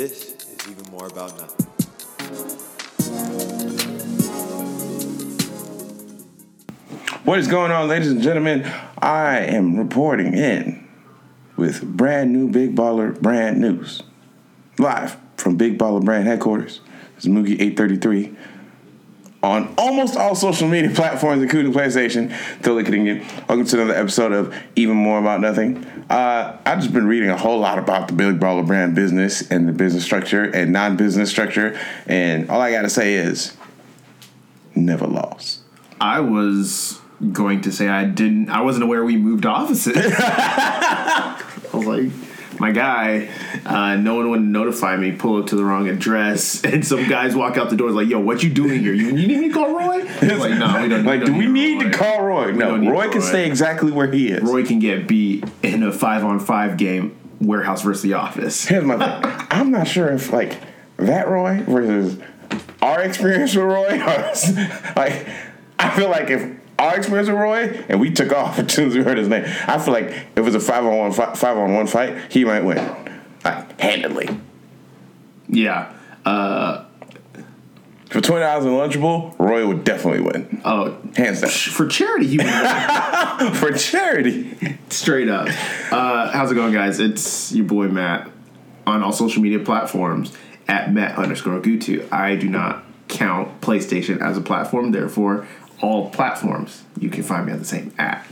This is even more about nothing. What is going on, ladies and gentlemen? I am reporting in with brand new Big Baller Brand News. Live from Big Baller Brand headquarters. Is Mookie 833 on almost all social media platforms, including PlayStation. Totally kidding you. Welcome to another episode of Even More About Nothing. Uh, I've just been reading a whole lot about the Big Baller Brand business and the business structure and non business structure. And all I got to say is never lost. I was going to say I didn't. I wasn't aware we moved offices. I was like, my guy. Uh, no one would notify me. Pull up to the wrong address, and some guys walk out the door. Like, yo, what you doing here? You, you need me to call Roy? Like, no, we don't. Like, we do don't we need Roy. to call Roy? No, don't Roy can Roy. stay exactly where he is. Roy can get beat in a five on five game. Warehouse versus the office. Here's my thing. I'm not sure if like that Roy versus our experience with Roy. Like, I feel like if our experience with Roy and we took off as soon as we heard his name, I feel like if it was a five on one fi- five on one fight, he might win, like handedly. Yeah. Uh, For twenty dollars in Lunchable, Roy would definitely win, oh, hands down. for charity, he would For charity, Straight up. Uh, how's it going, guys? It's your boy Matt on all social media platforms at Matt underscore Gutu. I do not count PlayStation as a platform, therefore, all platforms you can find me on the same app.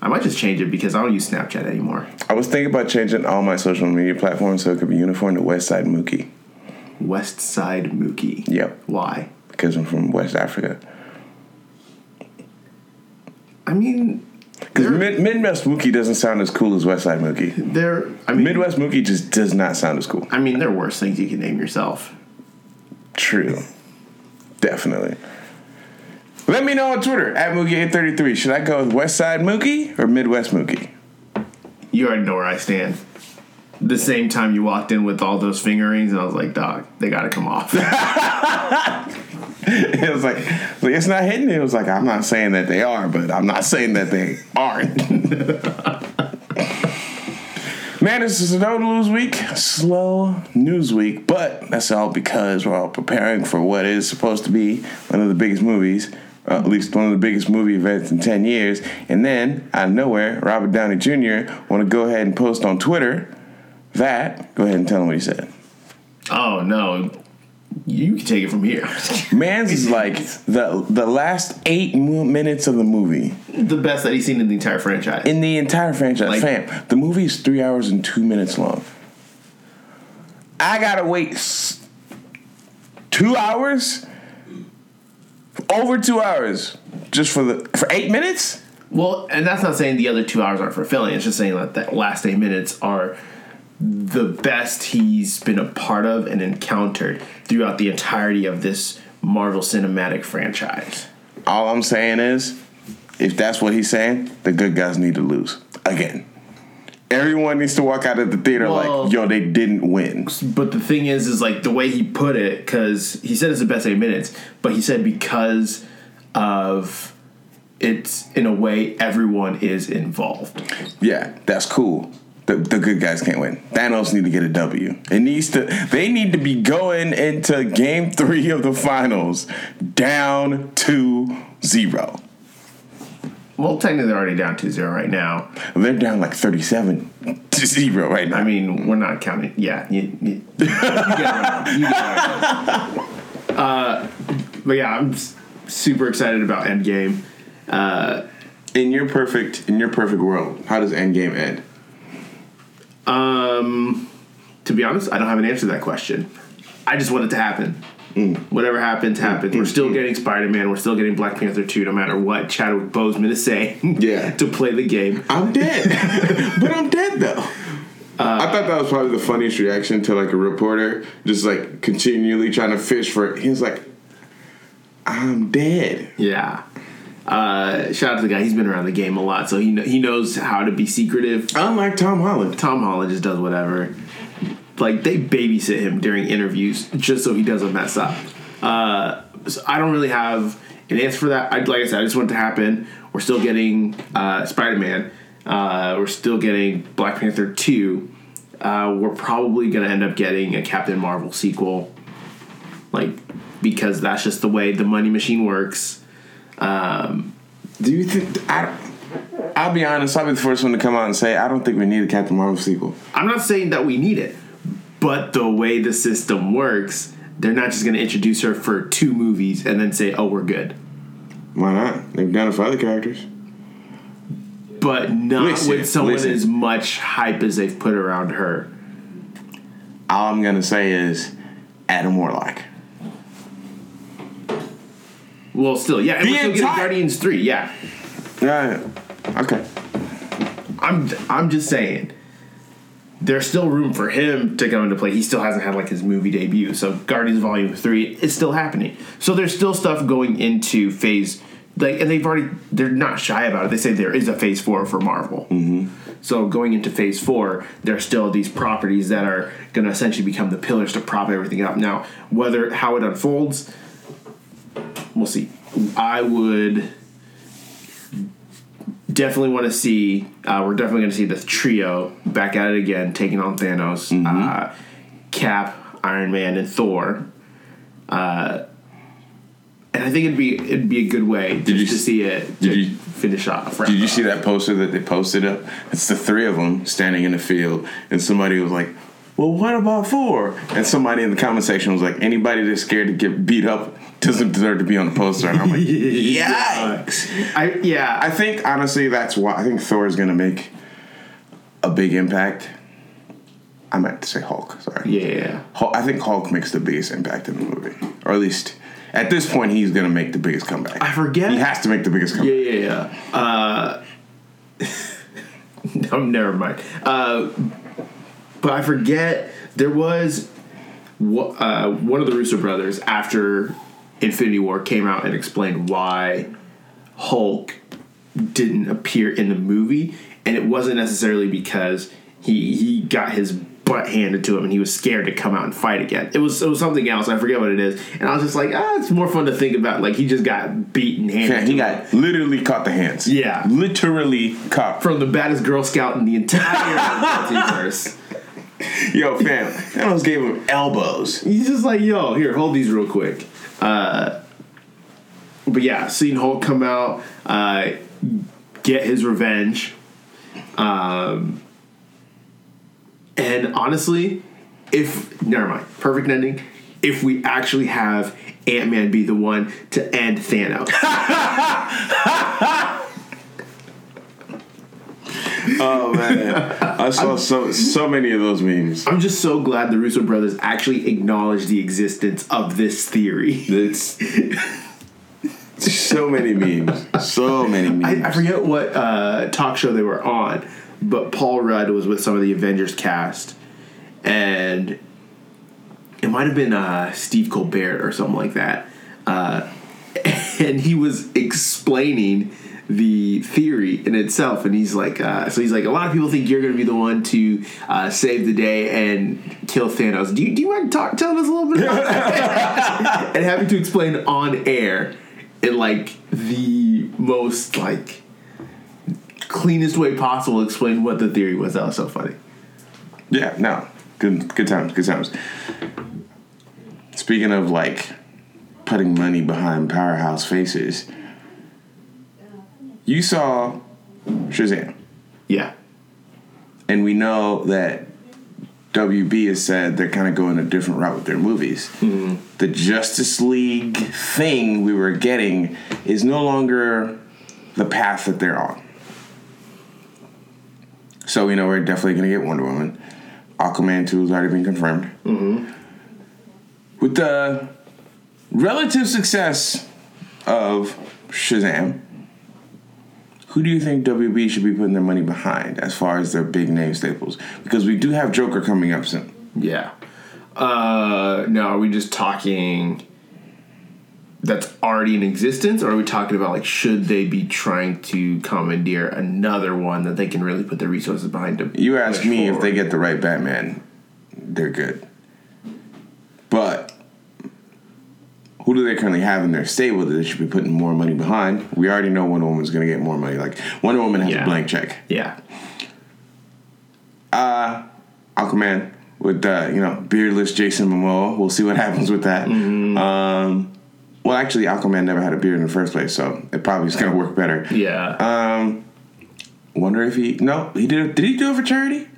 I might just change it because I don't use Snapchat anymore. I was thinking about changing all my social media platforms so it could be uniform to Westside Mookie. West Side Mookie. Yep. Why? because I'm from West Africa. I mean, Because Mid- Midwest Mookie doesn't sound as cool as Westside Mookie. they're. I mean, Midwest Mookie just does not sound as cool. I mean, there are worse things you can name yourself. True. Definitely. Let me know on Twitter at Mookie833. Should I go with Westside Mookie or Midwest Mookie? You already know where I stand. The same time you walked in with all those fingerings, and I was like, dog, they gotta come off. It was like, like, it's not hitting. It was like, I'm not saying that they are, but I'm not saying that they aren't. Man, this is a no news week, slow news week, but that's all because we're all preparing for what is supposed to be one of the biggest movies, uh, at least one of the biggest movie events in 10 years. And then, out of nowhere, Robert Downey Jr. want to go ahead and post on Twitter that, go ahead and tell him what he said. oh no, you can take it from here. Man's is like the the last eight mo- minutes of the movie the best that he's seen in the entire franchise. in the entire franchise. Like- Fam, the movie is three hours and two minutes long. I gotta wait s- two hours, over two hours, just for the for eight minutes. well, and that's not saying the other two hours aren't fulfilling. It's just saying that the last eight minutes are the best he's been a part of and encountered throughout the entirety of this Marvel Cinematic franchise. All I'm saying is, if that's what he's saying, the good guys need to lose again. Everyone needs to walk out of the theater Well- like, yo, they didn't win. But the thing is, is like the way he put it, because he said it's the best eight minutes, but he said because of it's in a way everyone is involved. Yeah, that's cool. The, the good guys can't win. Thanos need to get a W. It needs to. They need to be going into Game Three of the finals down to zero. Well, technically they're already down 2-0 right now. They're down like thirty-seven to zero right now. I mean, we're not counting. Yeah, you, you, you get it. You get it. Uh, but yeah, I'm super excited about Endgame. Uh, in your perfect in your perfect world, how does Endgame end? um, to be honest, I don't have an answer to that question. I just want it to happen. Mm. Whatever happens, happens. We're mm, still mm. getting Spider Man. We're still getting Black Panther 2, no matter what Chadwick Boseman is saying Yeah. to play the game. I'm dead, but I'm dead though. Uh, I thought that was probably the funniest reaction to like a reporter, just like continually trying to fish for. He was like, "I'm dead." Yeah. Uh, shout out to the guy. He's been around the game a lot, so he kn- he knows how to be secretive. Unlike Tom Holland. Tom Holland just does whatever. Like they babysit him during interviews just so he doesn't mess up. Uh, so I don't really have an answer for that. I, like I said, I just want it to happen. We're still getting uh, Spider Man. Uh, we're still getting Black Panther two. uh, we're probably gonna end up getting a Captain Marvel sequel, like because that's just the way the money machine works. Um, Do you think? I, I'll be honest. I'll be the first one to come out and say I don't think we need a Captain Marvel sequel. I'm not saying that we need it, but the way the system works, they're not just gonna introduce her for two movies and then say, "Oh, we're good." Why not? They've done it for other characters. But not Listen, with someone listen. as much hype as they've put around her. All I'm gonna say is Adam Warlock. Well, still, yeah, and The we're still entire- Guardians three. Yeah, Yeah. Okay. I'm I'm just saying. There's still room for him to come into play. He still hasn't had like his movie debut, so Guardians Volume Three is still happening. So there's still stuff going into Phase, like, and they've already they're not shy about it. They say there is a Phase Four for Marvel. Mm-hmm. So going into Phase Four, there's still these properties that are going to essentially become the pillars to prop everything up. Now, whether how it unfolds, we'll see. I would definitely want to see. Uh, we're definitely going to see the trio back at it again, taking on Thanos, uh, Cap, Iron Man, and Thor. Uh, and I think it'd be it'd be a good way just you to see it did to you- finish off. Did you see that poster that they posted up? It's the three of them standing in the field, and somebody was like, "Well, what about four? And somebody in the comment section was like, "Anybody that's scared to get beat up doesn't deserve to be on the poster." And I'm like, "Yikes!" I yeah. I think honestly, that's why I think Thor is gonna make a big impact. I meant to say Hulk. Sorry. yeah. Hulk, I think Hulk makes the biggest impact in the movie, or at least at this point, he's gonna make the biggest comeback. I forget. He has to make the biggest comeback. Yeah, yeah, yeah. Uh, no, never mind. Uh, but I forget there was uh, one of the Russo brothers after Infinity War came out and explained why Hulk didn't appear in the movie, and it wasn't necessarily because he he got his butt handed to him and he was scared to come out and fight again. It was it was something else. I forget what it is, and I was just like, ah, it's more fun to think about. Like he just got beaten handed. Yeah, he him got literally caught the hands. Yeah. literally caught. from the baddest Girl Scout in the entire multiverse. Yo, fam, Thanos gave him elbows. He's just like, yo, here, hold these real quick. Uh, but yeah, seeing Hulk come out, uh, get his revenge. Um, and honestly, if never mind, perfect ending. If we actually have Ant Man be the one to end Thanos, Oh man, I saw so so many of those memes. I'm just so glad the Russo brothers actually acknowledged the existence of this theory. It's so many memes. So many memes. I, I forget what uh, talk show they were on, but Paul Rudd was with some of the Avengers cast, and it might have been uh, Steve Colbert or something like that. Uh, and he was explaining the theory in itself, and he's like, uh, so he's like, a lot of people think you're going to be the one to uh, save the day and kill Thanos. Do you do you mind talk, tell us a little bit about that? and having to explain on air in like the most like cleanest way possible explain what the theory was. That was so funny. Yeah, no. Good good times, good times. Speaking of like putting money behind powerhouse faces, you saw Shazam. Yeah. And we know that WB has said they're kind of going a different route with their movies. Mm-hmm. The Justice League thing we were getting is no longer the path that they're on. So we know we're definitely going to get Wonder Woman. Aquaman 2 has already been confirmed. Mm-hmm. With the relative success of Shazam, who do you think WB should be putting their money behind as far as their big name staples? Because we do have Joker coming up soon. Yeah. Uh, now, are we just talking that's already in existence, or are we talking about like should they be trying to commandeer another one that they can really put their resources behind? To You ask me if they get the right Batman, they're good. But who do they currently have in their stable that they should be putting more money behind? We already know Wonder Woman's going to get more money. Like Wonder Woman has Yeah. a blank check. Yeah. Aquaman with uh, you know beardless Jason Momoa. We'll see what happens with that. Um, well, actually, Aquaman never had a beard in the first place, so it probably is gonna work better. Yeah. Um, wonder if he no he did it- did he do it for charity?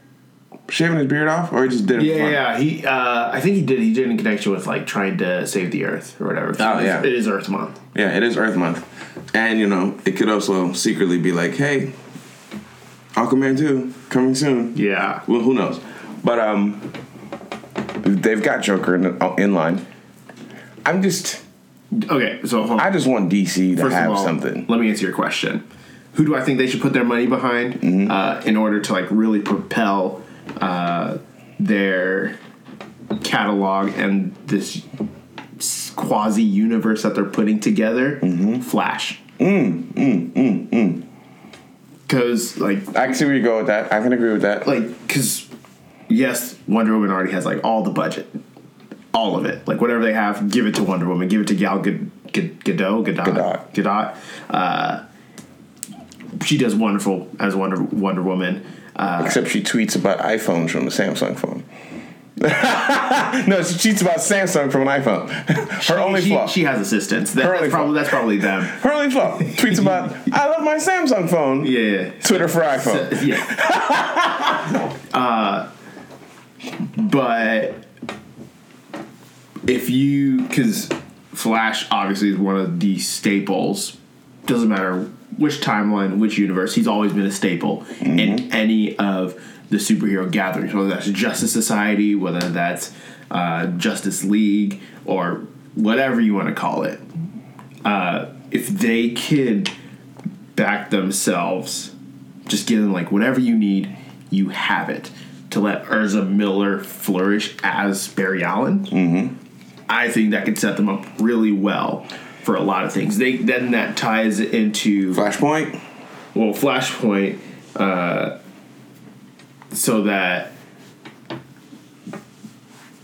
Shaving his beard off, or he just did it? yeah, yeah. He, uh, I think he did. He did in connection with like trying to save the Earth or whatever. Oh, yeah. it is Earth Month. Yeah, it is Earth Month, and you know it could also secretly be like, hey, Aquaman two coming soon. Yeah. Well, who knows? But um, they've got Joker in, in line. I'm just, Okay, so hold on. I just want DC to First have all, something. let me answer your question. Who do I think they should put their money behind Mm-hmm. uh, in order to like really propel uh, their catalog and this quasi universe that they're putting together? Mm-hmm. Flash. Mm, mm, mm, mm. Because like I can see where you go with that. I can agree with that. like because yes wonder woman already has like all the budget all of it like whatever they have give it to wonder woman give it to gal Gad- Gad- gadot gadot Gadot. gadot uh, she does wonderful as wonder wonder woman uh, Except she tweets about iPhones from the Samsung phone. no, she tweets about Samsung from an iPhone. Her only she, flaw. she has assistants that, that's, probably, that's probably them Her only flaw. Tweets about I love my Samsung phone. yeah, yeah. Twitter for iPhone. yeah. uh, but if you, because Flash obviously is one of the staples. Doesn't matter which timeline, which universe. He's always been a staple in any of the superhero gatherings, whether that's Justice Society, whether that's uh, Justice League, or whatever you want to call it. Uh, if they could back themselves just give them like whatever you need, you have it. To let Ezra Miller flourish as Barry Allen, mm-hmm. I think that could set them up really well for a lot of things. They then that ties into Flashpoint. well Flashpoint, uh, so that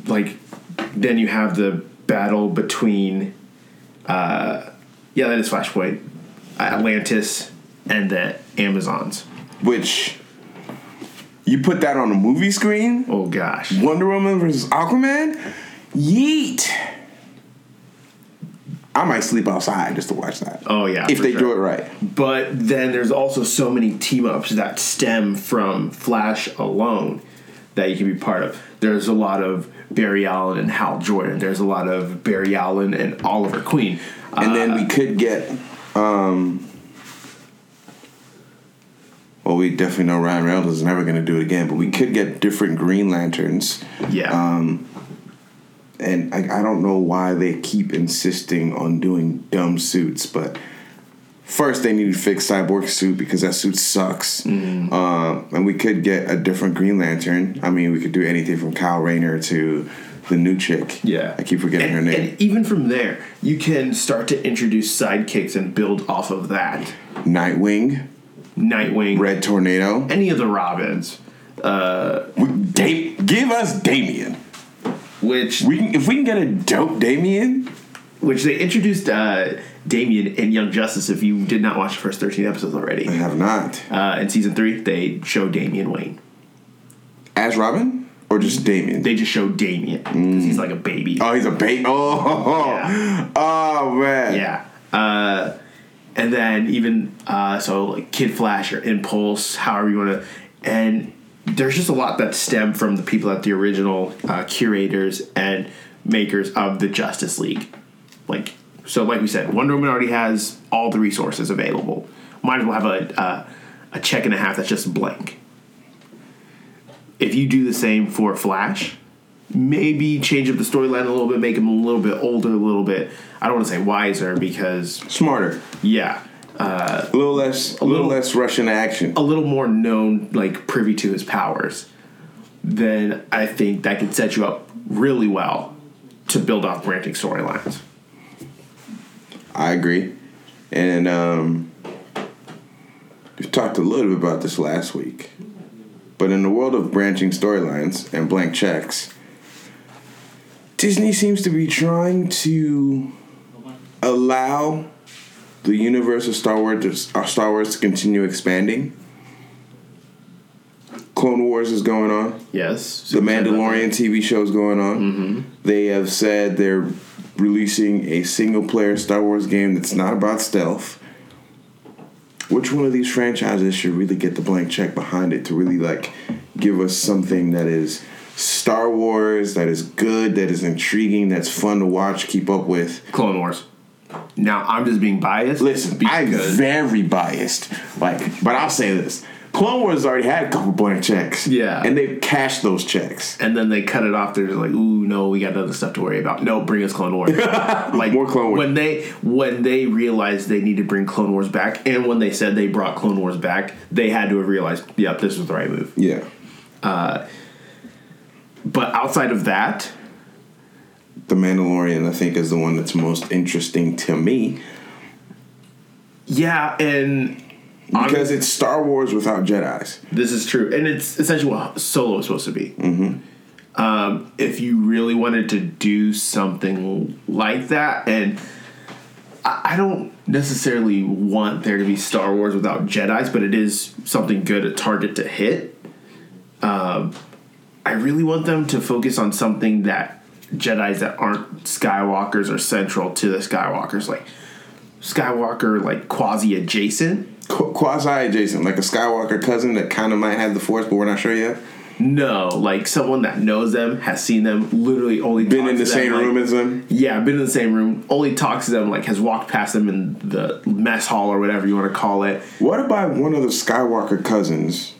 like then you have the battle between uh, yeah that is Flashpoint, Atlantis, and the Amazons. Which you put that on a movie screen? Oh gosh. Wonder Woman versus Aquaman? Yeet. I might sleep outside just to watch that. Oh yeah. if they sure. do it right. But then there's also so many team ups that stem from Flash alone that you can be part of. There's a lot of Barry Allen and Hal Jordan. There's a lot of Barry Allen and Oliver Queen. And then Uh, we could get um well we definitely know Ryan Reynolds is never gonna do it again, but we could get different Green Lanterns. yeah, Um, and I, I don't know why they keep insisting on doing dumb suits, but first they need to fix Cyborg's suit because that suit sucks. Mm-hmm. Uh, and we could get a different Green Lantern. I mean, we could do anything from Kyle Rayner to the new chick. yeah. I keep forgetting her name. And even from there, you can start to introduce sidekicks and build off of that. Nightwing, Nightwing, Red Tornado. any of the Robins, We, da- give us Damian. Which We can, if we can get a dope Damian. which they introduced uh, Damian in Young Justice. If you did not watch the first thirteen episodes already, I have not. uh, in season three, they show Damian Wayne. As Robin or just Damian? They just show Damian because he's like a baby. oh, he's a bait. Oh, Yeah. oh man. Yeah. Uh, and then even uh, so like Kid Flash or Impulse, however you want to, and there's just a lot that stem from the people at the original uh, curators and makers of the Justice League. Like so, like we said, Wonder Woman already has all the resources available. Might as well have a uh, a check and a half that's just blank. If you do the same for Flash, maybe change up the storyline a little bit, make him a little bit older, a little bit. I don't want to say wiser because Smarter. yeah, A little less. A little, little- less Russian action. a little more known, like privy to his powers. Then I think that can set you up really well to build off branching storylines. I agree. And um, we talked a little bit about this last week. But in the world of branching storylines and blank checks, Disney seems to be trying to allow the universe of Star Wars uh, Star Wars to continue expanding. Clone Wars is going on. Yes. The Mandalorian TV show is going on. They have said they're releasing a single player Star Wars game that's not about stealth. Which one of these franchises should really get the blank check behind it to really like give us something that is Star Wars, that is good, that is intriguing, that's fun to watch, keep up with? Clone Wars. Now I'm just being biased. Listen, I'm very biased. Like, but I'll say this: Clone Wars already had a couple blank checks. Yeah. and they've cashed those checks. and then they cut it off. They're just like, "Ooh, no, we got other stuff to worry about. No, bring us Clone Wars." like More Clone Wars. When they when they realized they need to bring Clone Wars back, and when they said they brought Clone Wars back, they had to have realized, "Yep, this was the right move." Yeah. Uh, but outside of that, The Mandalorian, I think, is the one that's most interesting to me yeah, and because it's Star Wars without Jedi's. This is true, and it's essentially what Solo is supposed to be. Mm-hmm. Um, if you really wanted to do something like that, and I, I don't necessarily want there to be Star Wars without Jedi's, but it is something good a target to hit. Um, I really want them to focus on something that Jedi's that aren't Skywalkers are central to the Skywalkers, like Skywalker, like quasi adjacent. Qu- Quasi adjacent, like a Skywalker cousin that kind of might have the Force, but we're not sure yet. No, like someone that knows them, has seen them, literally only Been in the same like- room as them. Yeah, been in the same room, only talks to them, like has walked past them in the mess hall or whatever you want to call it. What about one of the Skywalker cousins?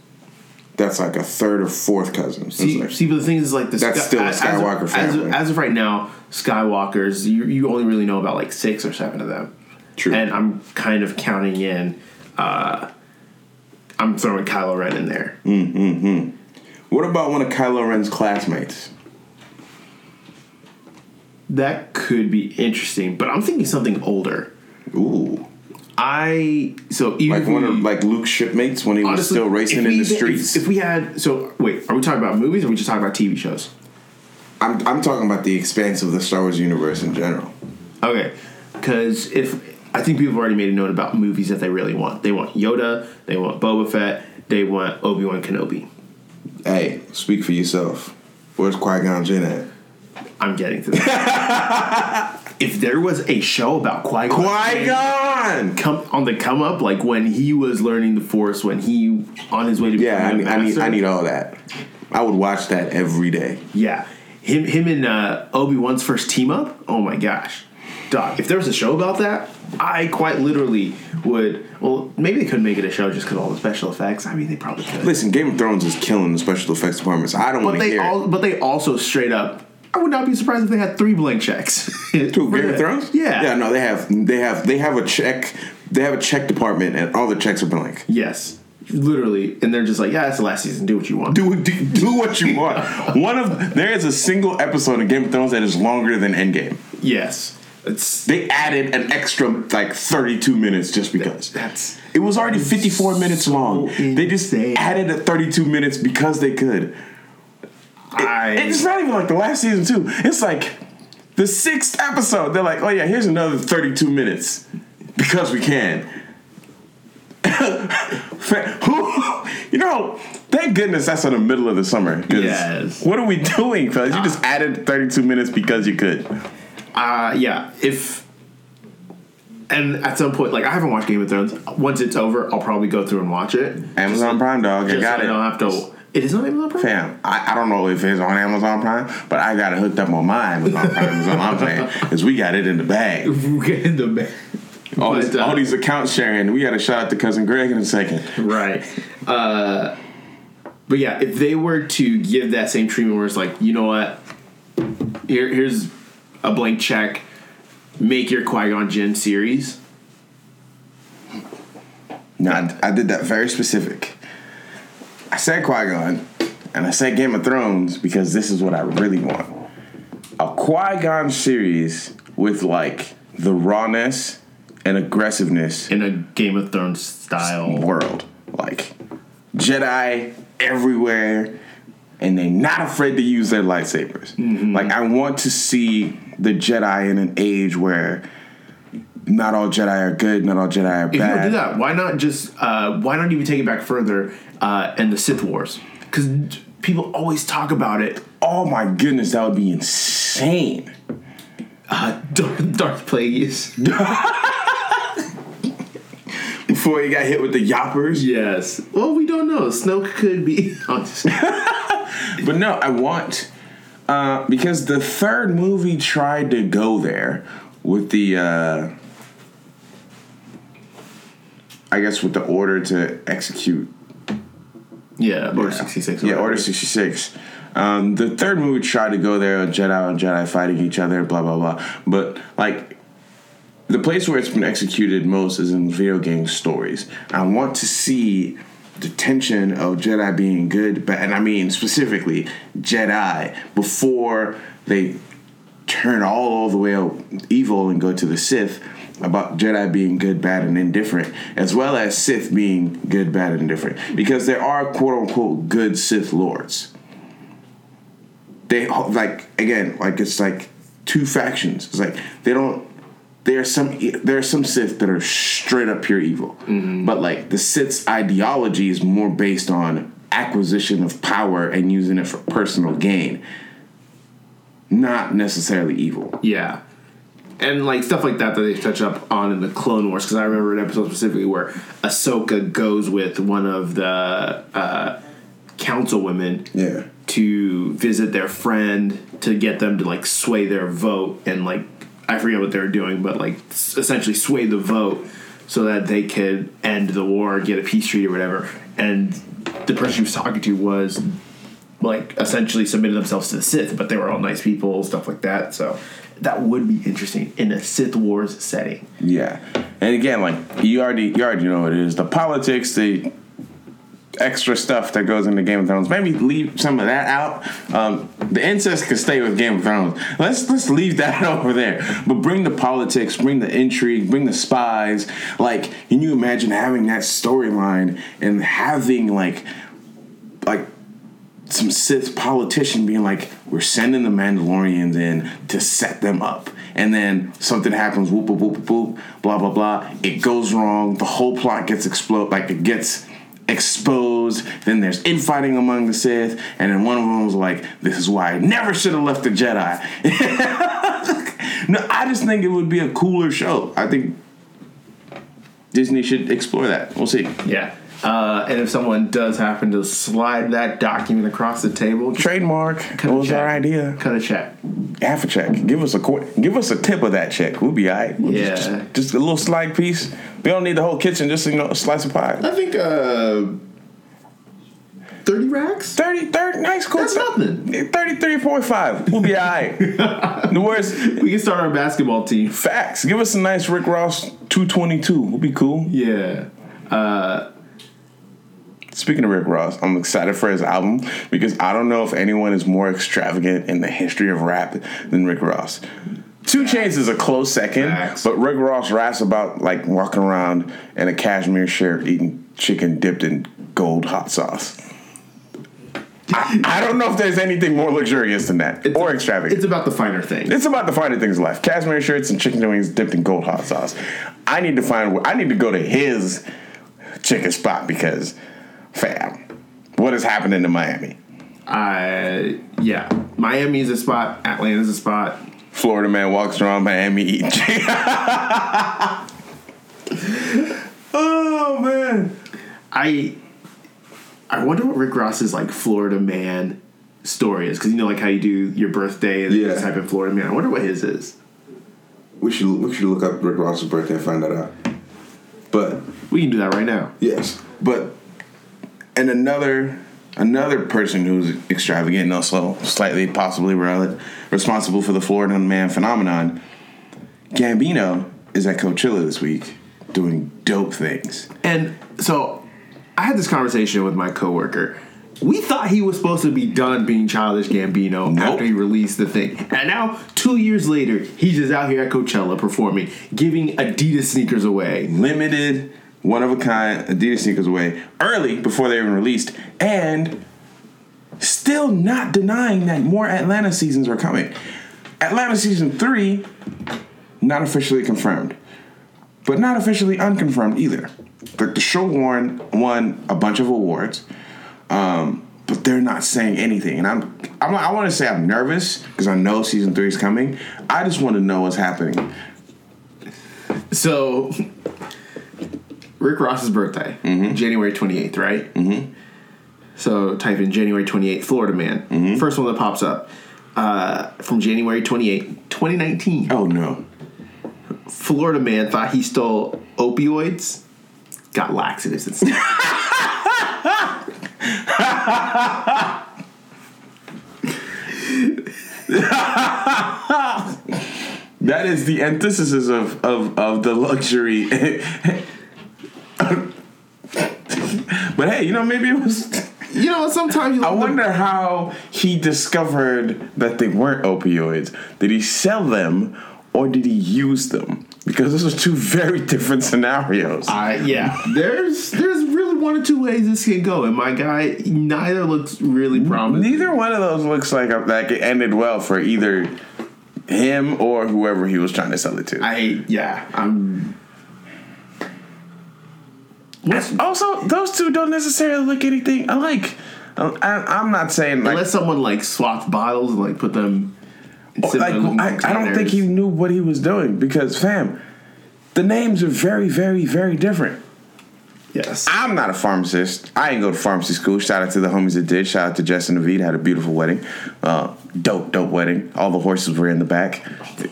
That's like a third or fourth cousin. See, like- see, but the thing is, like the That's still a Skywalker as, as, family. as of right now, Skywalkers, you you only really know about like six or seven of them. True. And I'm kind of counting in. uh I'm throwing Kylo Ren in there. Mm, mm, mm. what about one of Kylo Ren's classmates? That could be interesting, but I'm thinking something older. Ooh, I so even like one of like Luke's shipmates when he was Honestly, still racing in the if- streets. If, we had, so wait, are we talking about movies or are we just talking about TV shows? I'm I'm talking about the expanse of the Star Wars universe in general. Okay, because if I think people have already made a note about movies that they really want, they want Yoda, they want Boba Fett, they want Obi Wan Kenobi. Hey, speak for yourself. Where's Qui Gon Jinn at? I'm getting to that. if there was a show about Qui Gon, Qui Gon. come on the come up, like when he was learning the Force, when he on his way to Yeah, I need, a I need I need all that. I would watch that every day. Yeah, him him and uh, Obi Wan's first team up. Oh my gosh, Doc! If there was a show about that, I quite literally would. Well, maybe they couldn't make it a show just because of all the special effects. I mean, they probably could. Listen, Game of Thrones is killing the special effects departments. I don't want to they hear. all, but they also straight up. I would not be surprised if they had three blank checks. Who, Game of Thrones? Yeah. Yeah, no, they have they have they have a check they have a check department and all the checks are blank. Yes, literally, and they're just like, yeah, it's the last season. Do what you want. Do, do do what you want. One of there is a single episode of Game of Thrones that is longer than Endgame. yes, it's They added an extra like 32 minutes just because. that's It was already 54 minutes long. They just insane. added a 32 minutes because they could. I. It's not even like the last season too. It's like the sixth episode. They're like, oh yeah, here's another 32 minutes because we can. Who, you know, thank goodness that's in the middle of the summer. Yes. What are we doing, fellas? You just added 32 minutes because you could. Uh, yeah, if and at some point, like I haven't watched Game of Thrones. Once it's over, I'll probably go through and watch it. Amazon Prime, dog. I Just got so I don't have to. It is on Amazon Prime. Fam, I, I don't know if it's on Amazon Prime, but I got it hooked up on my Amazon Prime. Is all I'm saying, because we got it in the bag. We Get in the bag. All, But, these, uh, all these accounts sharing. We got to shout out to cousin Greg in a second. Right. Uh, but yeah, if they were to give that same treatment, where it's like, you know what, here here's a blank check, make your Qui Gon Jinn series. No, I, I did that very specific. I said Qui Gon, and I said Game of Thrones because this is what I really want: a Qui Gon series with like the rawness and aggressiveness in a Game of Thrones style. world, like Jedi everywhere, and they're not afraid to use their lightsabers. Mm-hmm. Like I want to see the Jedi in an age where. Not all Jedi are good. Not all Jedi are If you don't bad. do that, why not just uh, why not even take it back further uh, and the Sith Wars? because people always talk about it. Oh my goodness, that would be insane. Uh, Darth, Darth Plagueis. Before he got hit with the yoppers. Yes. Well, we don't know. Snoke could be. But no, I want uh, because the third movie tried to go there with the uh, I guess with the order to execute yeah, Order 66. or Yeah. Order 66. Um, the third movie tried to go there, Jedi and Jedi fighting each other, blah, blah, blah. But, like, the place where it's been executed most is in video game stories. I want to see the tension of Jedi being good, bad, and I mean specifically Jedi before they turn all all the way evil and go to the Sith about Jedi being good, bad, and indifferent, as well as Sith being good, bad, and indifferent. Because there are quote unquote good Sith lords. They like again, like it's like two factions. It's like they don't. There are some there are some Sith that are straight up pure evil, mm-hmm. but like the Sith's ideology is more based on acquisition of power and using it for personal gain, not necessarily evil. Yeah. And like stuff like that that they touch up on in the Clone Wars because I remember an episode specifically where Ahsoka goes with one of the uh, council women Yeah. to visit their friend to get them to like sway their vote and like I forget what they were doing, but like essentially sway the vote so that they could end the war, get a peace treaty or whatever. And the person she was talking to was like essentially submitted themselves to the Sith, but they were all nice people, stuff like that. So that would be interesting in a Sith Wars setting. Yeah, and again, like you already you already know what it is. The politics, the extra stuff that goes into Game of Thrones. Maybe leave some of that out. Um, the incest could stay with Game of Thrones. Let's let's leave that over there. But bring the politics, bring the intrigue, bring the spies. Like, can you imagine having that storyline and having like like some Sith politician being like, "We're sending the Mandalorians in to set them up," and then something happens, whoop, whoop, whoop, whoop, blah, blah, blah. It goes wrong. The whole plot gets explode, like it gets exposed. Then there's infighting among the Sith, and then one of them was like, "This is why I never should have left the Jedi." no, I just think it would be a cooler show. I think Disney should explore that. We'll see. Yeah. Uh, and if someone does happen to slide that document across the table, Trademark. cut That was check. our idea. Cut a check. half a check. Give us a qu- give us a tip of that check. We'll be alright. We'll Yeah. Just, just a little slight piece. We don't need the whole kitchen. Just you know, a slice of pie. I think uh, thirty racks. 30, 30, nice, cool. That's nothing. 33.5. We'll be alright. the worst We can start our basketball team. facts. Give us a nice Rick Ross 222. We'll be cool. Yeah. Speaking of Rick Ross, I'm excited for his album because I don't know if anyone is more extravagant in the history of rap than Rick Ross. 2 Chainz is a close second, Facts. but Rick Ross raps about like walking around in a cashmere shirt eating chicken dipped in gold hot sauce. I, I don't know if there's anything more luxurious than that or extravagant. It's about the finer things. It's about the finer things in life. Cashmere shirts and chicken wings dipped in gold hot sauce. I need to find. I need to go to his chicken spot because, fam, what is happening in Miami? Uh, yeah. Miami's a spot. Atlanta's a spot. Florida man walks around Miami eating oh man. I I wonder what Rick Ross's like Florida man story is because you know like how you do your birthday and then you Yeah. type in Florida man. I wonder what his is. We should we should look up Rick Ross's birthday and find that out. But We can do that right now. yes, But and another another person who's extravagant and also slightly possibly responsible for the Florida man phenomenon, Gambino is at Coachella this week doing dope things. And so I had this conversation with my coworker. We thought he was supposed to be done being childish Gambino Nope. after he released the thing. And now, two years later, he's just out here at Coachella performing, giving Adidas sneakers away. limited, one of a kind Adidas sneakers away early before they even released, and still not denying that more Atlanta seasons are coming. Atlanta season three, not officially confirmed, but not officially unconfirmed either. The, the show won won a bunch of awards, um, but they're not saying anything. And I'm, I'm I want to say I'm nervous because I know season three is coming. I just want to know what's happening. So, Rick Ross's birthday, January 28th, right? Mm-hmm. So, type in January 28th, Florida Man. First one that pops up uh, from January 28th, 2019. Oh no. Florida Man thought he stole opioids, got laxatives instead. That is the antithesis of of, of the luxury. but hey, you know maybe it was. you know, sometimes you I wonder how he discovered that they weren't opioids. Did he sell them or did he use them? Because those are two very different scenarios. I yeah, there's there's really one or two ways this can go, and my guy neither looks really promising. Neither one of those looks like a, like it ended well for either him or whoever he was trying to sell it to. I yeah, I'm. What's, also, those two don't necessarily look anything alike. I, I'm not saying like unless someone like swapped bottles and like put them. like similar I, I don't think he knew what he was doing because fam, the names are very, very, very different. Yes. I'm not a pharmacist. I ain't go to pharmacy school. Shout out to the homies that did. Shout out to Justin and Naveed. Had a beautiful wedding. Uh, dope, dope wedding. All the horses were in the back.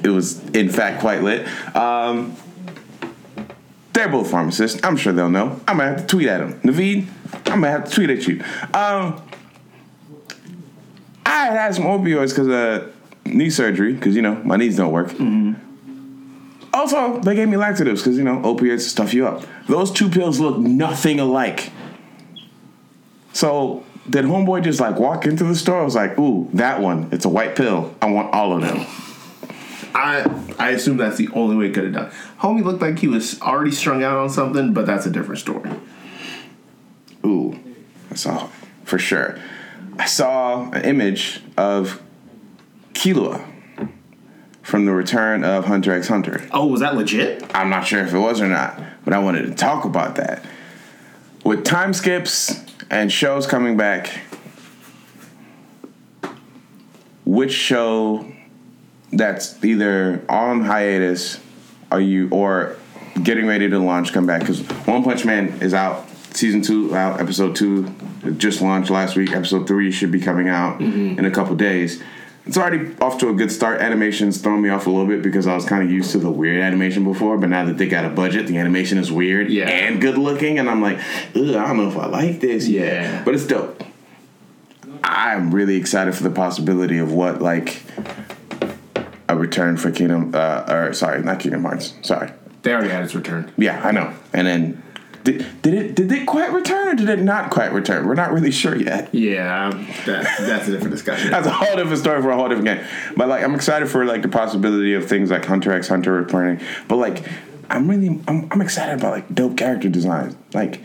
It was, in fact, quite lit. Um, they're both pharmacists. I'm sure they'll know. I'm gonna have to tweet at them. Naveed, I'm gonna have to tweet at you. Um, I had had some opioids because of knee surgery because you know my knees don't work. Also, they gave me laxatives because you know opioids stuff you up. Those two pills look nothing alike. So did homeboy just like walk into the store? I was like, "Ooh, that one. It's a white pill. I want all of them." I I assume that's the only way it could have done. Homie looked like he was already strung out on something, but that's a different story. Ooh, I saw for sure. I saw an image of Killua from the return of Hunter x Hunter. Oh, was that legit? I'm not sure if it was or not, but I wanted to talk about that. With time skips and shows coming back, which show that's either on hiatus are you or getting ready to launch come back? Because One Punch Man is out, season two out, episode two just launched last week. Episode three should be coming out mm-hmm. in a couple days. It's already off to a good start. Animation's throwing me off a little bit because I was kind of used to the weird animation before, but now that they got a budget, the animation is weird Yeah. and good looking, and I'm like, Ugh, I don't know if I like this. yet." Yeah. but it's dope. I'm really excited for the possibility of what like a return for Kingdom, uh, or sorry, not Kingdom Hearts. Sorry, They already had its return. yeah, I know. And then did, did it did it quite return or did it not quite return? We're not really sure yet. Yeah, that, that's a different discussion. That's a whole different story for a whole different game. But like, I'm excited for like the possibility of things like Hunter x Hunter returning. But like, I'm really I'm, I'm excited about like dope character designs. Like,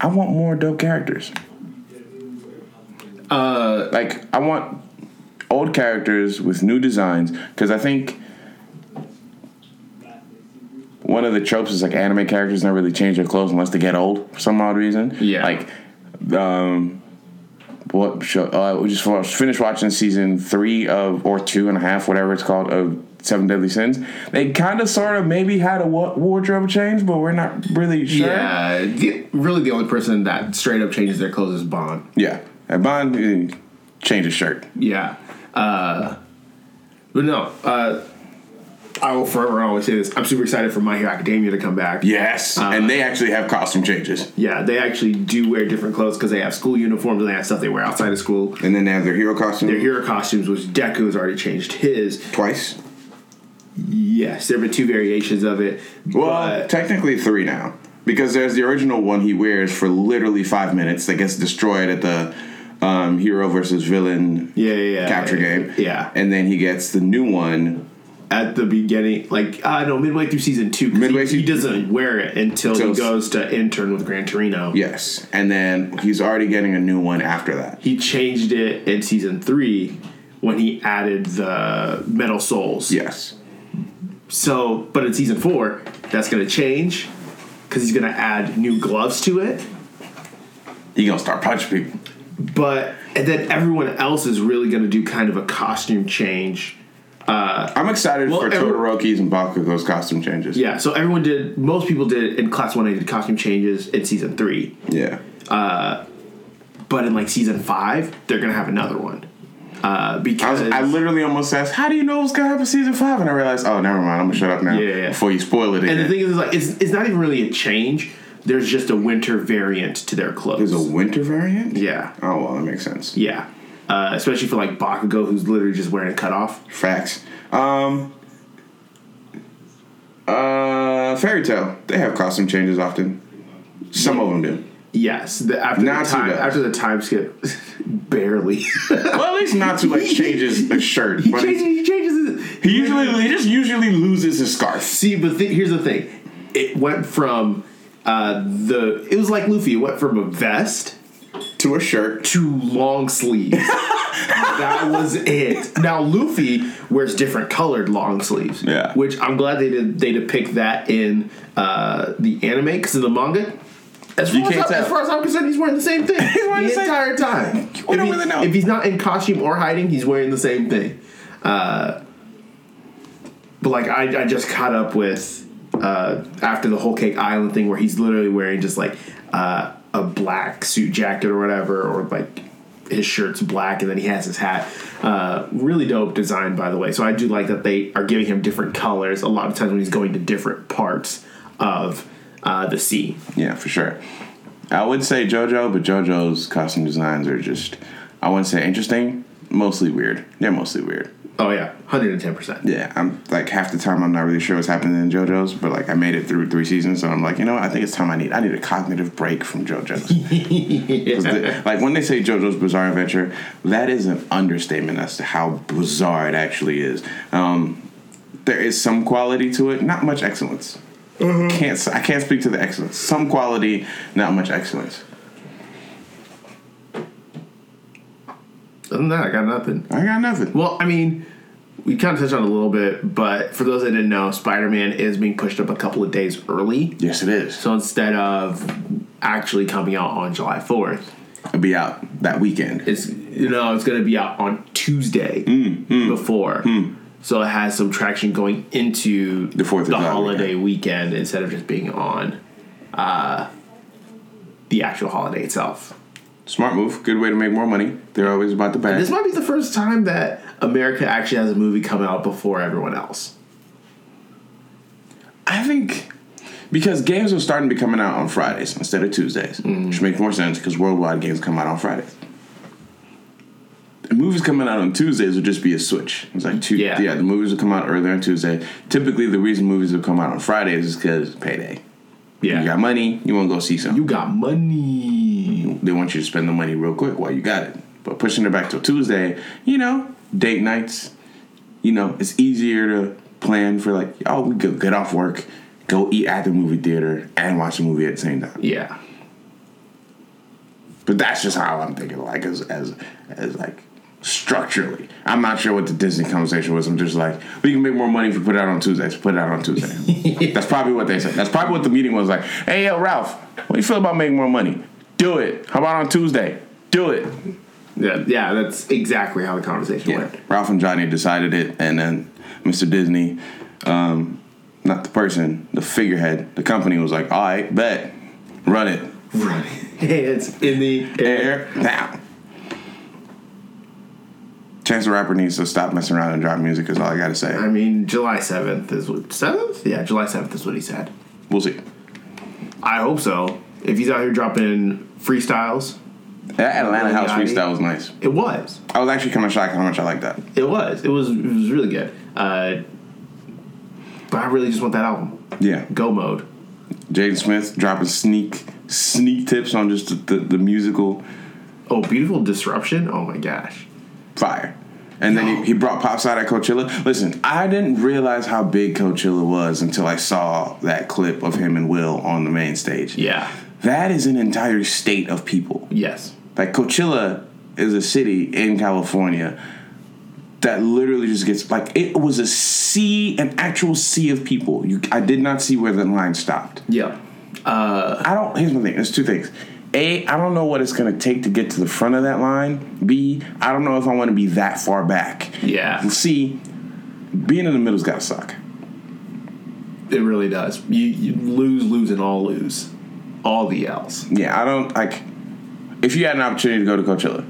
I want more dope characters. Uh, Like, I want old characters with new designs because I think one of the tropes is like anime characters never really change their clothes unless they get old for some odd reason. Yeah. Like, um, what show? Uh, we just finished watching season three of or two and a half, whatever it's called, of Seven Deadly Sins. They kind of, sort of, maybe had a wa- wardrobe change, but we're not really sure. yeah, the, really the only person that straight up changes their clothes is Bond. Yeah. And Bond uh, changed his shirt. Yeah. Uh, but no, uh, I will forever always say this. I'm super excited for My Hero Academia to come back. Yes, and they actually have costume changes. Yeah, they actually do wear different clothes because they have school uniforms and they have stuff they wear outside of school. And then they have their hero costumes. Their hero costumes, which Deku has already changed his. twice. Yes, there have been two variations of it. Well, but technically three now. Because there's the original one he wears for literally five minutes that gets destroyed at the um, hero versus villain yeah, yeah, yeah, capture yeah, game. Yeah, And then he gets the new one at the beginning, like I don't know, midway through season two. Midway he, he doesn't wear it until Until- he goes to intern with Gran Torino. Yes. And then he's already getting a new one after that. He changed it in season three when he added the metal soles. Yes. So, but in season four, that's going to change because he's going to add new gloves to it. He gonna start punching people. But and then everyone else is really going to do kind of a costume change. I'm excited Well, for every- Todoroki's and Bakugo's costume changes. Yeah, so everyone did. Most people did in class one. They did costume changes in season three, Yeah. but in like season five, they're gonna have another one. Uh, I, was, because I literally almost asked, "How do you know what's gonna happen season five? And I realized, oh, never mind. I'm gonna shut up now Yeah, yeah. before you spoil it again. and the thing is, like, it's it's not even really a change. There's just a winter variant to their clothes. There's a winter variant. yeah, Oh well, that makes sense. yeah. Uh, especially for like Bakugo, who's literally just wearing a cutoff. Facts. Um. Uh, Fairy Tail. They have costume changes often. Some of them do. Yes, the, after Not the time after the time skip, barely. Well, at least not to like changes a shirt, he but changes. he, He changes. His, he usually he just usually loses his scarf. See, but th- here's the thing. It went from uh, the. It was like Luffy. It went from a vest To a shirt. to long sleeves. that was it. Now Luffy wears different colored long sleeves. Yeah. Which I'm glad they did. They depict that in uh, the anime because in the manga. As far, as, tell. as far as I'm concerned, he's wearing the same thing wearing the, the same- entire time. If, don't he- really know. if he's not in costume or hiding, he's wearing the same thing. Uh, but like I, I just caught up with uh, after the whole Cake Island thing where he's literally wearing just like uh, a black suit jacket or whatever, or like his shirt's black and then he has his hat. Uh, really dope design, by the way. So I do like that they are giving him different colors a lot of times when he's going to different parts of uh, the sea. Yeah, for sure. I would say JoJo, but JoJo's costume designs are just I wouldn't say interesting, mostly weird. They're mostly weird. Oh yeah, hundred and ten percent. Yeah, I'm like half the time I'm not really sure what's happening in JoJo's, but like I made it through three seasons, so I'm like, you know, what? I think it's time I need I need a cognitive break from JoJo's. 'Cause the- like when they say JoJo's Bizarre Adventure, that is an understatement as to how bizarre it actually is. Um, there is some quality to it, not much excellence. Can't s- I can't speak to the excellence. Some quality, not much excellence. Other than that, I got nothing. I got nothing. Well, I mean, we kind of touched on it a little bit, but for those that didn't know, Spider Man is being pushed up a couple of days early. Yes, it is. So instead of actually coming out on July 4th, It'll be out that weekend. it's you know it's going to be out on Tuesday Mm, before. So it has some traction going into The 4th of the holiday weekend. instead of just being on uh, the actual holiday itself. Smart move. Good way to make more money. They're always about the bag. This might be the first time that America actually has a movie come out before everyone else. I think because games are starting to be coming out on Fridays instead of Tuesdays, mm-hmm. which makes more sense because worldwide games come out on Fridays. The movies coming out on Tuesdays would just be a switch. It's like two, Yeah. yeah. the movies will come out earlier on Tuesday. Typically, the reason movies will come out on Fridays is because payday. Yeah. You got money, you want to go see something. You got money. they want you to spend the money real quick while you got it. But pushing it back till Tuesday, you know, date nights, you know, it's easier to plan for like, oh, we could get off work, go eat at the movie theater, and watch a movie at the same time. Yeah. But that's just how I'm thinking, like as as as like structurally. I'm not sure what the Disney conversation was. I'm just like, we can make more money if we put it out on Tuesdays. Put it out on Tuesday. that's probably what they said. That's probably what the meeting was like. Hey, yo, Ralph, what do you feel about making more money? Do it. How about on Tuesday? Do it. Yeah, yeah, that's exactly how the conversation went. Ralph and Johnny decided it, and then Mr. Disney, um, not the person, the figurehead, the company was like, all right, bet, run it. Right. Hands in the air. Air now. Chance the Rapper needs to stop messing around and drop music, is all I gotta say. I mean, July 7th is what. 7th? Yeah, July 7th is what he said. We'll see. I hope so. If he's out here dropping freestyles, That Atlanta House Johnny. freestyle was nice. it was. I was actually kind of shocked how much I like that. It was. It was. It was really good. Uh, but I really just want that album. Yeah. Go mode. Jaden Smith dropping sneak sneak tips on just the, the, the musical Oh, beautiful disruption. Oh my gosh. fire. And then he, he brought Pops out at Coachella. Listen, I didn't realize how big Coachella was until I saw that clip of him and Will on the main stage. Yeah. That is an entire state of people. Yes. Like Coachella is a city in California that literally just gets like it was a sea, an actual sea of people. You, I did not see where the line stopped. Yeah. Uh, I don't. Here's my thing. There's two things. A, I don't know what it's gonna take to get to the front of that line. B, I don't know if I want to be that far back. Yeah. And C, being in the middle's gotta suck. It really does. You, you lose, lose, and all lose. All the L's. Yeah, I don't like. If you had an opportunity to go to Coachella,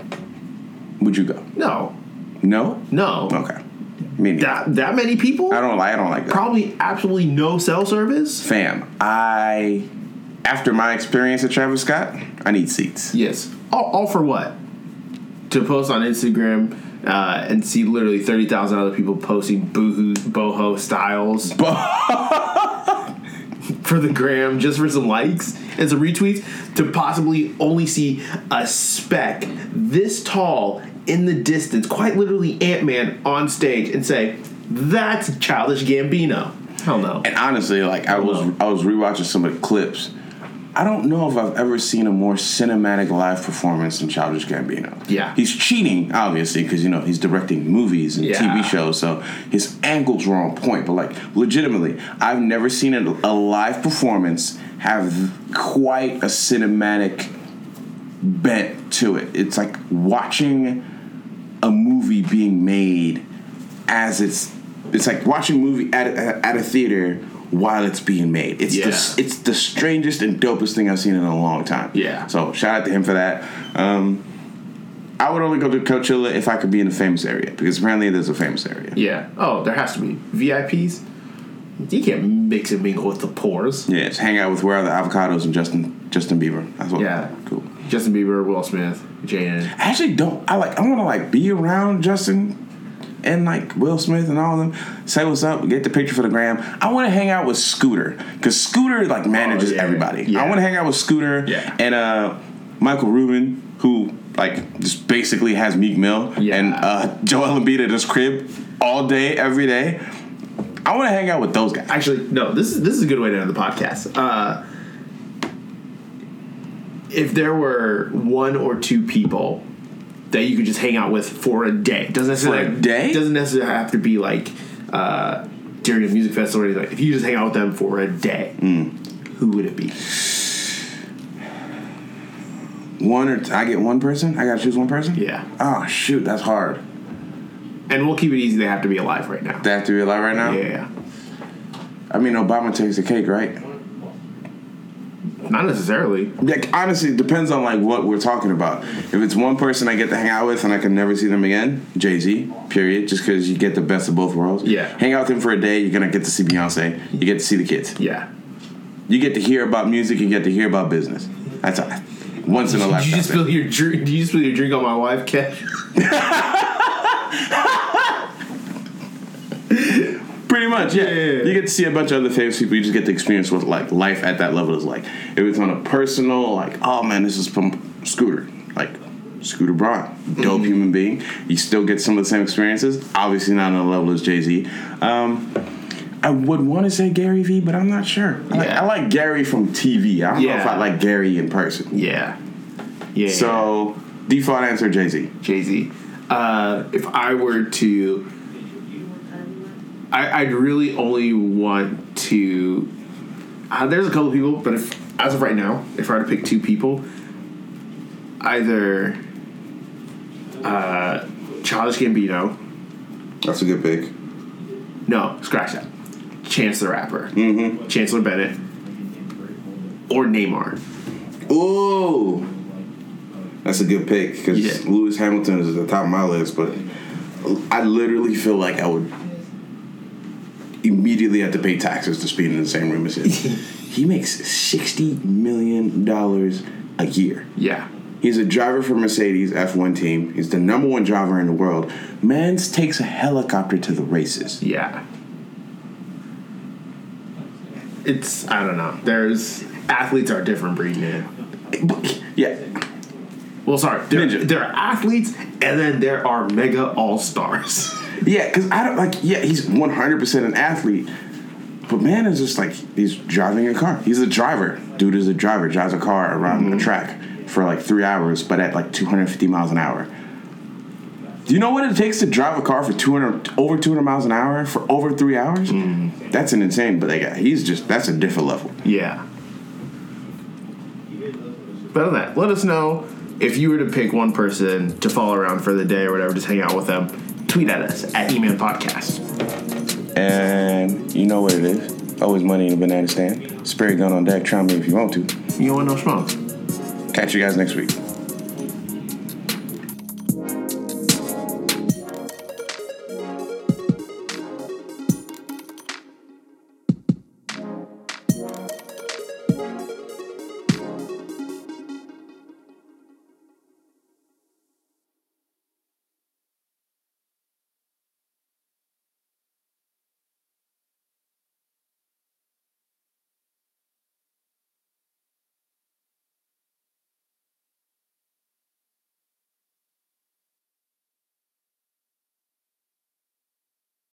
would you go? No. No. No. Okay. Me neither. That, that many people? I don't like. I don't like that. Probably absolutely no cell service? Fam, I after my experience at Travis Scott, I need seats. Yes. All, all for what? To post on Instagram uh, and see literally 30,000 other people posting boohoo, boho styles for the gram just for some likes and some retweets to possibly only see a speck this tall in the distance, quite literally Ant Man on stage, and say, That's childish Gambino. Hell no. And honestly, like I was I was rewatching some of the clips. I don't know if I've ever seen a more cinematic live performance than Childish Gambino. Yeah. he's cheating obviously because you know he's directing movies and Yeah. TV shows, so his angles were on point. But like legitimately, I've never seen a, a live performance have quite a cinematic bent to it. It's like watching a movie being made as it's it's like watching a movie at at a theater while it's being made. It's Yeah. the it's the strangest and dopest thing I've seen in a long time. Yeah. So shout out to him for that. Um, I would only go to Coachella if I could be in a famous area because apparently there's a famous area. Yeah. Oh, there has to be. VIPs? You can't mix and mingle with the pores. Yeah, just hang out with where are the avocados and Justin Justin Bieber. That's what. Yeah. Cool. Justin Bieber, Will Smith, Jaden. I actually don't. I like. I want to like be around Justin and like Will Smith and all of them. Say what's up. Get the picture for the gram. I want to hang out with Scooter because Scooter like manages Oh, yeah. everybody. Yeah. I want to hang out with Scooter Yeah. and uh, Michael Rubin, who like just basically has Meek Mill Yeah. and uh, Joel Embiid at his crib all day, every day. I want to hang out with those guys. Actually, no. This is this is a good way to end the podcast. Uh, if there were one or two people that you could just hang out with for a day, doesn't necessarily For a day? doesn't necessarily have to be like uh, during a music festival or anything. Like, if you just hang out with them for a day, Hmm. who would it be? One or t- I get one person. I gotta choose one person. Yeah, Oh shoot, that's hard. and we'll keep it easy. They have to be alive right now. They have to be alive right now. Yeah, I mean, Obama takes the cake, right? Not necessarily. Like honestly, it depends on like what we're talking about. If it's one person I get to hang out with and I can never see them again, Jay Z. Period. Just because you get the best of both worlds. Yeah. Hang out with him for a day, you're gonna get to see Beyonce. You get to see the kids. Yeah. You get to hear about music. You get to hear about business. That's a once in a Did you lifetime. just thing. spill your drink? Did you spill your drink on my wife, Kev? Pretty much, yeah. Yeah, yeah, yeah. You get to see a bunch of other famous people. You just get to experience what like life at that level is like. If it's on a personal, like, oh man, this is from Scooter, like Scooter Braun, dope Mm-hmm. human being. You still get some of the same experiences. Obviously, not on the level as Jay Z. Um, I would want to say Gary Vee, but I'm not sure. I, like, I like Gary from TV. I don't know if I like Gary in person. Yeah. Yeah. So default answer Jay Z. Jay Z. Uh, if I were to, I, I'd really only want to. Uh, there's a couple people, but if as of right now, if I were to pick two people, either uh, Childish Gambino. That's a good pick. No, scratch that. Chance the Rapper. Mm-hmm. Chancellor Bennett. Or Neymar. Oh, that's a good pick because Yeah. Lewis Hamilton is at the top of my list. But I literally feel like I would immediately have to pay taxes to speed in the same room as him. he makes sixty million dollars a year. Yeah. He's a driver for Mercedes F1 team. He's the number one driver in the world. Mans takes a helicopter to the races. Yeah. It's I don't know. There's athletes are different breed, man. Yeah, Well, sorry, there, there are athletes, and then there are mega all stars. yeah, because I don't like. Yeah, he's one hundred percent an athlete, but man is just like he's driving a car. He's a driver. Dude is a driver. Drives a car around mm-hmm. a track for like three hours, but at like two hundred fifty miles an hour. Do you know what it takes to drive a car for two hundred over two hundred miles an hour for over three hours? Mm-hmm. That's an insane. But like, he's just that's a different level. Yeah. But other than that, let us know if you were to pick one person to follow around for the day or whatever, just hang out with them. Tweet at us at Eman Podcast. And you know what it is. Always money in a banana stand. Spray gun on deck. Try me if you want to. You don't want no schmucks. Catch you guys next week.